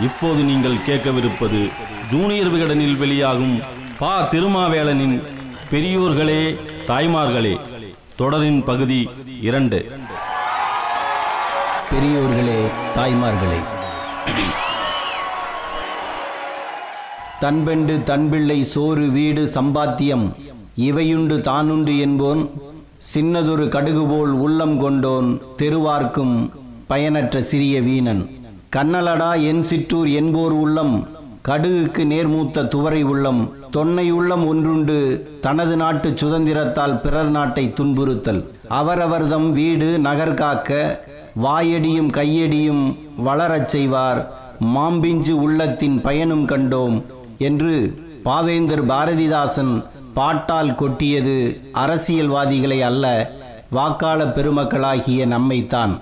இப்போது நீங்கள் கேட்கவிருப்பது ஜூனியர் விகடனில் வெளியாகும் பா. திருமாவேளனின் பெரியோர்களே தாய்மார்களே தொடரின் பகுதி இரண்டு. பெரியோர்களே தாய்மார்களே. தன்பெண்டு தன்பிள்ளை சோறு வீடு சம்பாத்தியம் இவையுண்டு தானுண்டு என்போன். சின்னதொரு கடுகு போல் உள்ளம் கொண்டோன் தெருவார்க்கும் பயனற்ற சிறிய வீணன். கண்ணலடா என் சிற்றூர் என்போர் உள்ளம் கடுகுக்கு நேர்மூத்த துவரை உள்ளம் தொன்னை உள்ளம் ஒன்றுண்டு தனது நாட்டு சுதந்திரத்தால் பிறர் நாட்டை துன்புறுத்தல். அவரவர்தம் வீடு நகர் காக்க வாயடியும் கையடியும் வளரச் செய்வார். மாம்பிஞ்சு உள்ளத்தின் பயனும் கண்டோம் என்று பாவேந்தர் பாரதிதாசன் பாட்டால் கொட்டியது அரசியல்வாதிகளை அல்ல வாக்காள பெருமக்களாகிய நம்மைத்தான்.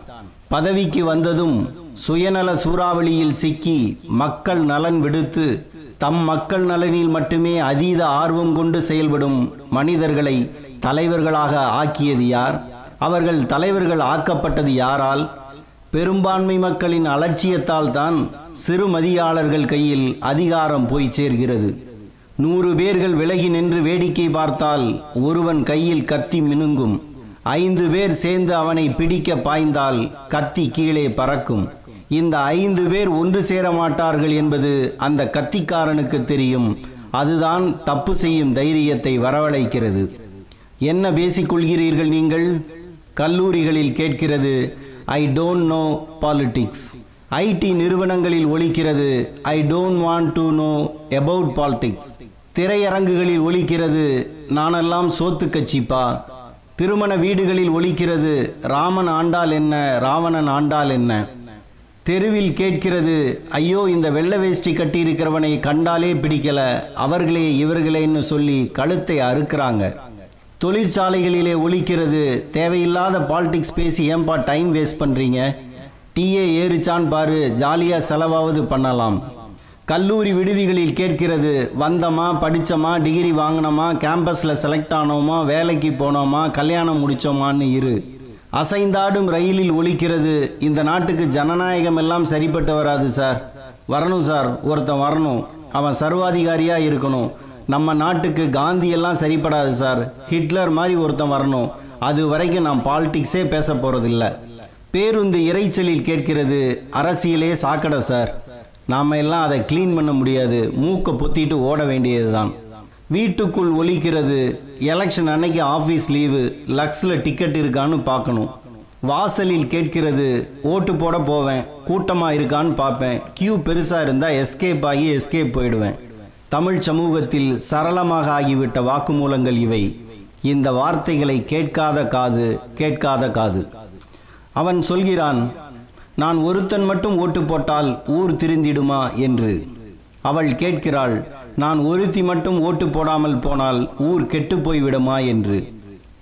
பதவிக்கு வந்ததும் சுயநல சூறாவளியில் சிக்கி மக்கள் நலன் விடுத்து தம் மக்கள் நலனில் மட்டுமே அதீத ஆர்வம் கொண்டு செயல்படும் மனிதர்களை தலைவர்களாக ஆக்கியது யார்? அவர்கள் தலைவர்கள் ஆக்கப்பட்டது யாரால்? பெரும்பான்மை மக்களின் அலட்சியத்தால் தான் சிறுமதியாளர்கள் கையில் அதிகாரம் போய் சேர்கிறது. நூறு பேர்கள் விலகி நின்று வேடிக்கை பார்த்தால் ஒருவன் கையில் கத்தி மினுங்கும். ஐந்து பேர் சேர்ந்து அவனை பிடிக்க பாய்ந்தால் கத்தி கீழே பறக்கும். இந்த ஐந்து பேர் ஒன்று சேர மாட்டார்கள் என்பது அந்த கத்திக்காரனுக்கு தெரியும். அதுதான் தப்பு செய்யும் தைரியத்தை வரவழைக்கிறது. என்ன பேசிக்கொள்கிறீர்கள் நீங்கள்? கல்லூரிகளில் கேட்கிறது I don't know politics IT நிறுவனங்களில் ஒழிக்கிறது I don't want to know about politics திரையரங்குகளில் ஒலிக்கிறது நானெல்லாம் சோத்து கட்சிப்பா? திருமண வீடுகளில் ஒலிக்கிறது. ராமன் ஆண்டால் என்ன? ராவணன் ஆண்டால் என்ன? தெருவில் கேட்கிறது ஐயோ இந்த வெள்ளை வேஷ்டி கட்டியிருக்கிறவனை கண்டாலே பிடிக்கல. அவர்களே இவர்களேன்னு சொல்லி கழுத்தை அறுக்கிறாங்க. தொழிற்சாலைகளிலே ஒழிக்கிறது தேவையில்லாத பாலிடிக்ஸ் பேசி ஏன்பா டைம் வேஸ்ட் பண்ணுறீங்க டீயே ஏறிச்சான் பாரு. ஜாலியாக செலவாவது பண்ணலாம். கல்லூரி விடுதிகளில் கேட்கிறது வந்தோமா படித்தோமா டிகிரி வாங்கினோமா கேம்பஸில் செலக்ட் ஆனோமா வேலைக்கு போனோமா கல்யாணம் முடிச்சோமான்னு இரு. அசைந்தாடும் ரயிலில் ஒழிக்கிறது இந்த நாட்டுக்கு ஜனநாயகம் எல்லாம் சரிப்பட்டு வராது சார். வரணும் சார். ஒருத்தன் வரணும். அவன் சர்வாதிகாரியாக இருக்கணும். நம்ம நாட்டுக்கு காந்தி எல்லாம் சரிப்படாது சார். ஹிட்லர் மாதிரி ஒருத்தன் வரணும். அது வரைக்கும் நான் பாலிடிக்ஸே பேச போகிறதில்ல பேருந்து இறைச்சலில் கேட்கிறது அரசியலே சாக்கடை சார். நாம எல்லாம் அதை க்ளீன் பண்ண முடியாது. மூக்கை பொத்திட்டு ஓட வேண்டியதுதான். வீட்டுக்குள் ஒலிக்கிறது. எலெக்ஷன் அன்னைக்கு ஆஃபீஸ் லீவு லக்ஸில் டிக்கெட் இருக்கான்னு பார்க்கணும். வாசலில் கேட்கிறது ஓட்டு போட போவேன் கூட்டமாக இருக்கான்னு பார்ப்பேன். கியூ பெருசாக இருந்தால் எஸ்கேப் ஆகி எஸ்கேப் போயிடுவேன். தமிழ் சமூகத்தில் சரளமாக ஆகிவிட்ட வாக்குமூலங்கள் இவை. இந்த வார்த்தைகளை கேட்காத காது கேட்காத காது. அவன் சொல்கிறான் நான் ஒருத்தன் மட்டும் ஓட்டு போட்டால் ஊர் திருந்திடுமா என்று. அவள் கேட்கிறாள் நான் ஒருத்தி மட்டும் ஓட்டு போடாமல் போனால் ஊர் கெட்டு போய்விடுமா என்று.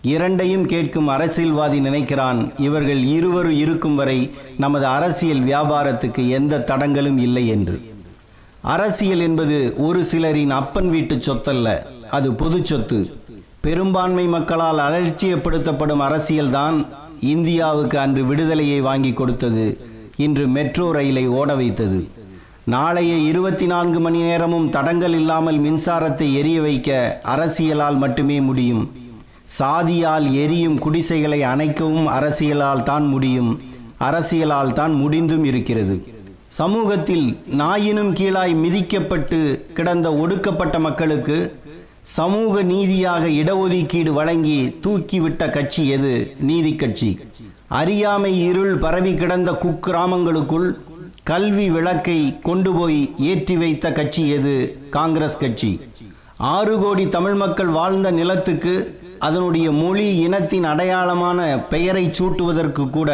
இரண்டையும் கேட்கும் அரசியல்வாதி நினைக்கிறான் இவர்கள் இருவரும் இருக்கும் வரை நமது அரசியல் வியாபாரத்துக்கு எந்த தடங்களும் இல்லை என்று. அரசியல் என்பது ஒரு சிலரின் அப்பன் வீட்டு சொத்தல்ல அது பொது சொத்து. பெரும்பான்மை மக்களால் அலட்சியப்படுத்தப்படும் அரசியல்தான் இந்தியாவுக்கு அன்று விடுதலையை வாங்கி கொடுத்தது. இன்று மெட்ரோ ரயிலை ஓட வைத்தது. நாளைய இருபத்தி நான்கு மணி நேரமும் தடங்கள் இல்லாமல் மின்சாரத்தை எரிய வைக்க அரசியலால் மட்டுமே முடியும். சாதியால் எரியும் குடிசைகளை அணைக்கவும் அரசியலால் தான் முடியும். அரசியலால் தான் முடிந்தும் இருக்கிறது. சமூகத்தில் நாயினும் கீழாய் மிதிக்கப்பட்டு கிடந்த ஒடுக்கப்பட்ட மக்களுக்கு சமூக நீதியாக இடஒதுக்கீடு வழங்கி தூக்கிவிட்ட கட்சி எது? நீதி கட்சி. அறியாமை இருள் பரவி கிடந்த குக்கிராமங்களுக்குள் கல்வி விளக்கை கொண்டு போய் ஏற்றி வைத்த கட்சி எது? காங்கிரஸ் கட்சி. ஆறு கோடி தமிழ் மக்கள் வாழ்ந்த நிலத்துக்கு அதனுடைய மொழி இனத்தின் அடையாளமான பெயரை சூட்டுவதற்கு கூட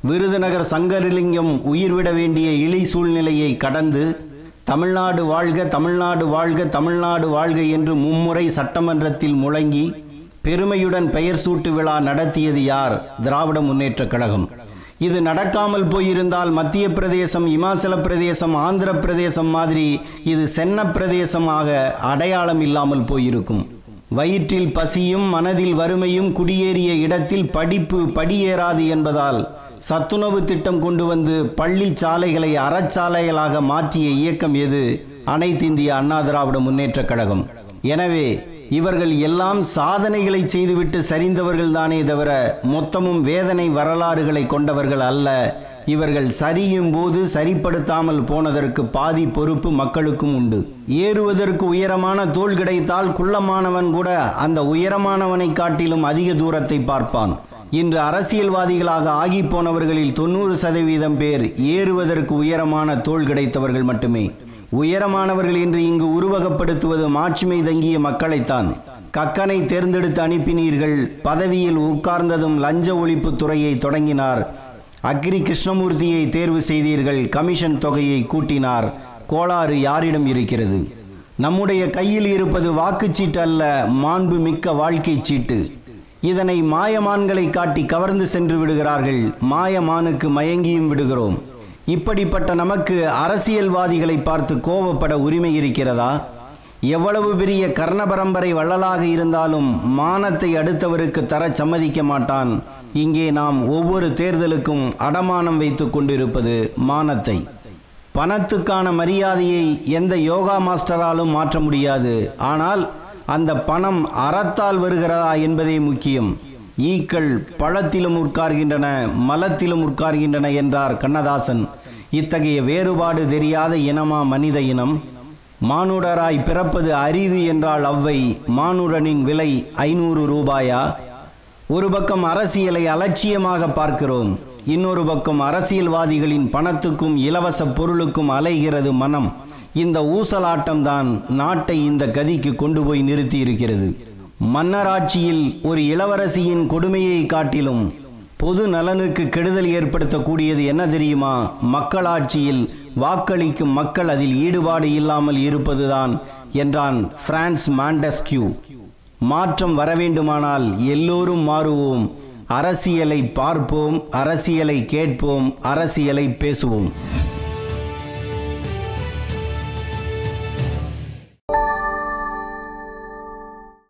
விருதுநகர் சங்கரலிங்கம் உயிர்விட வேண்டிய இழி சூழ்நிலையை கடந்து தமிழ்நாடு வாழ்க தமிழ்நாடு வாழ்க தமிழ்நாடு வாழ்க என்று மும்முறை சட்டமன்றத்தில் முழங்கி பெருமையுடன் பெயர் சூட்டு விழா நடத்தியது யார்? திராவிட முன்னேற்றக் கழகம். இது நடக்காமல் போயிருந்தால் மத்திய பிரதேசம் இமாச்சல பிரதேசம் ஆந்திர பிரதேசம் மாதிரி இது சென்ன பிரதேசமாக அடையாளம் இல்லாமல் போயிருக்கும். வயிற்றில் பசியும் மனதில் வறுமையும் குடியேறிய இடத்தில் படிப்பு படியேறாது என்பதால் சத்துணவு திட்டம் கொண்டு வந்து பள்ளி சாலைகளை அறச்சாலைகளாக மாற்றிய இயக்கம் எது? அனைத்து இந்திய அண்ணா திராவிட முன்னேற்றக் கழகம். எனவே இவர்கள் எல்லாம் சாதனைகளை செய்துவிட்டு சரிந்தவர்கள் தானே தவிர மொத்தமும் வேதனை வரலாறுகளை கொண்டவர்கள் அல்ல. இவர்கள் சரியும் போது சரிப்படுத்தாமல் போனதற்கு பாதி பொறுப்பு மக்களுக்கும் உண்டு. ஏறுவதற்கு உயரமான தோல் கிடைத்தால் குள்ளமானவன் கூட அந்த உயரமானவனை காட்டிலும் அதிக தூரத்தை பார்ப்பான். இன்று அரசியல்வாதிகளாக ஆகி போனவர்களில் தொண்ணூறு சதவீதம் பேர் ஏறுவதற்கு உயரமான தோல் கிடைத்தவர்கள் மட்டுமே. உயரமானவர்கள் என்று இங்கு உருவகப்படுத்துவது மாட்சிமை தங்கிய மக்களைத்தான். கக்கனை தேர்ந்தெடுத்து அனுப்பினீர்கள் பதவியில் உட்கார்ந்ததும் லஞ்ச ஒழிப்பு துறையை தொடங்கினார். அக்ரி கிருஷ்ணமூர்த்தியை தேர்வு செய்தீர்கள் கமிஷன் தொகையை கூட்டினார். கோளாறு யாரிடம் இருக்கிறது? நம்முடைய கையில் இருப்பது வாக்குச்சீட்டு அல்ல மாண்பு மிக்க வாழ்க்கை சீட்டு. இதனை மாயமான்களை காட்டி கவர்ந்து சென்று விடுகிறார்கள். மாயமானுக்கு மயங்கியும் விடுகிறோம். இப்படிப்பட்ட நமக்கு அரசியல்வாதிகளை பார்த்து கோபப்பட உரிமை இருக்கிறதா? எவ்வளவு பெரிய கர்ண பரம்பரை வள்ளலாக இருந்தாலும் மானத்தை அடுத்தவருக்கு தர சம்மதிக்க மாட்டான். இங்கே நாம் ஒவ்வொரு தேர்தலுக்கும் அடமானம் வைத்து கொண்டிருப்பது மானத்தை. பணத்துக்கான மரியாதையை எந்த யோகா மாஸ்டராலும் மாற்ற முடியாது. ஆனால் அந்த பணம் அறத்தால் வருகிறதா என்பதே முக்கியம். ஈக்கள் பழத்திலும் உட்கார்கின்றன மலத்திலும் உட்கார்கின்றன என்றார் கண்ணதாசன். இத்தகைய வேறுபாடு தெரியாத இனமா மனித இனம்? மானுடராய் பிறப்பது அரிது என்றால் அவ்வை மானுடனின் விலை ஐநூறு ரூபாயா? ஒரு பக்கம் அரசியலை அலட்சியமாக பார்க்கிறோம் இன்னொரு பக்கம் அரசியல்வாதிகளின் பணத்துக்கும் இலவச பொருளுக்கும் அலைகிறது மனம். இந்த ஊசலாட்டம்தான் நாட்டை இந்த கதிக்கு கொண்டு போய் நிறுத்தி இருக்கிறது மன்னராட்சியில் ஒரு இளவரசியின் கொடுமையை காட்டிலும் பொது நலனுக்கு கெடுதல் ஏற்படுத்தக்கூடியது என்ன தெரியுமா? மக்களாட்சியில் வாக்களிக்கும் மக்கள் அதில் ஈடுபாடு இல்லாமல் இருப்பதுதான் என்றான் பிரான்ஸ் மாண்டஸ்கியூ. மாற்றம் வர வேண்டுமானால் எல்லோரும் மாறுவோம். அரசியலை பார்ப்போம் அரசியலை கேட்போம் அரசியலை பேசுவோம்.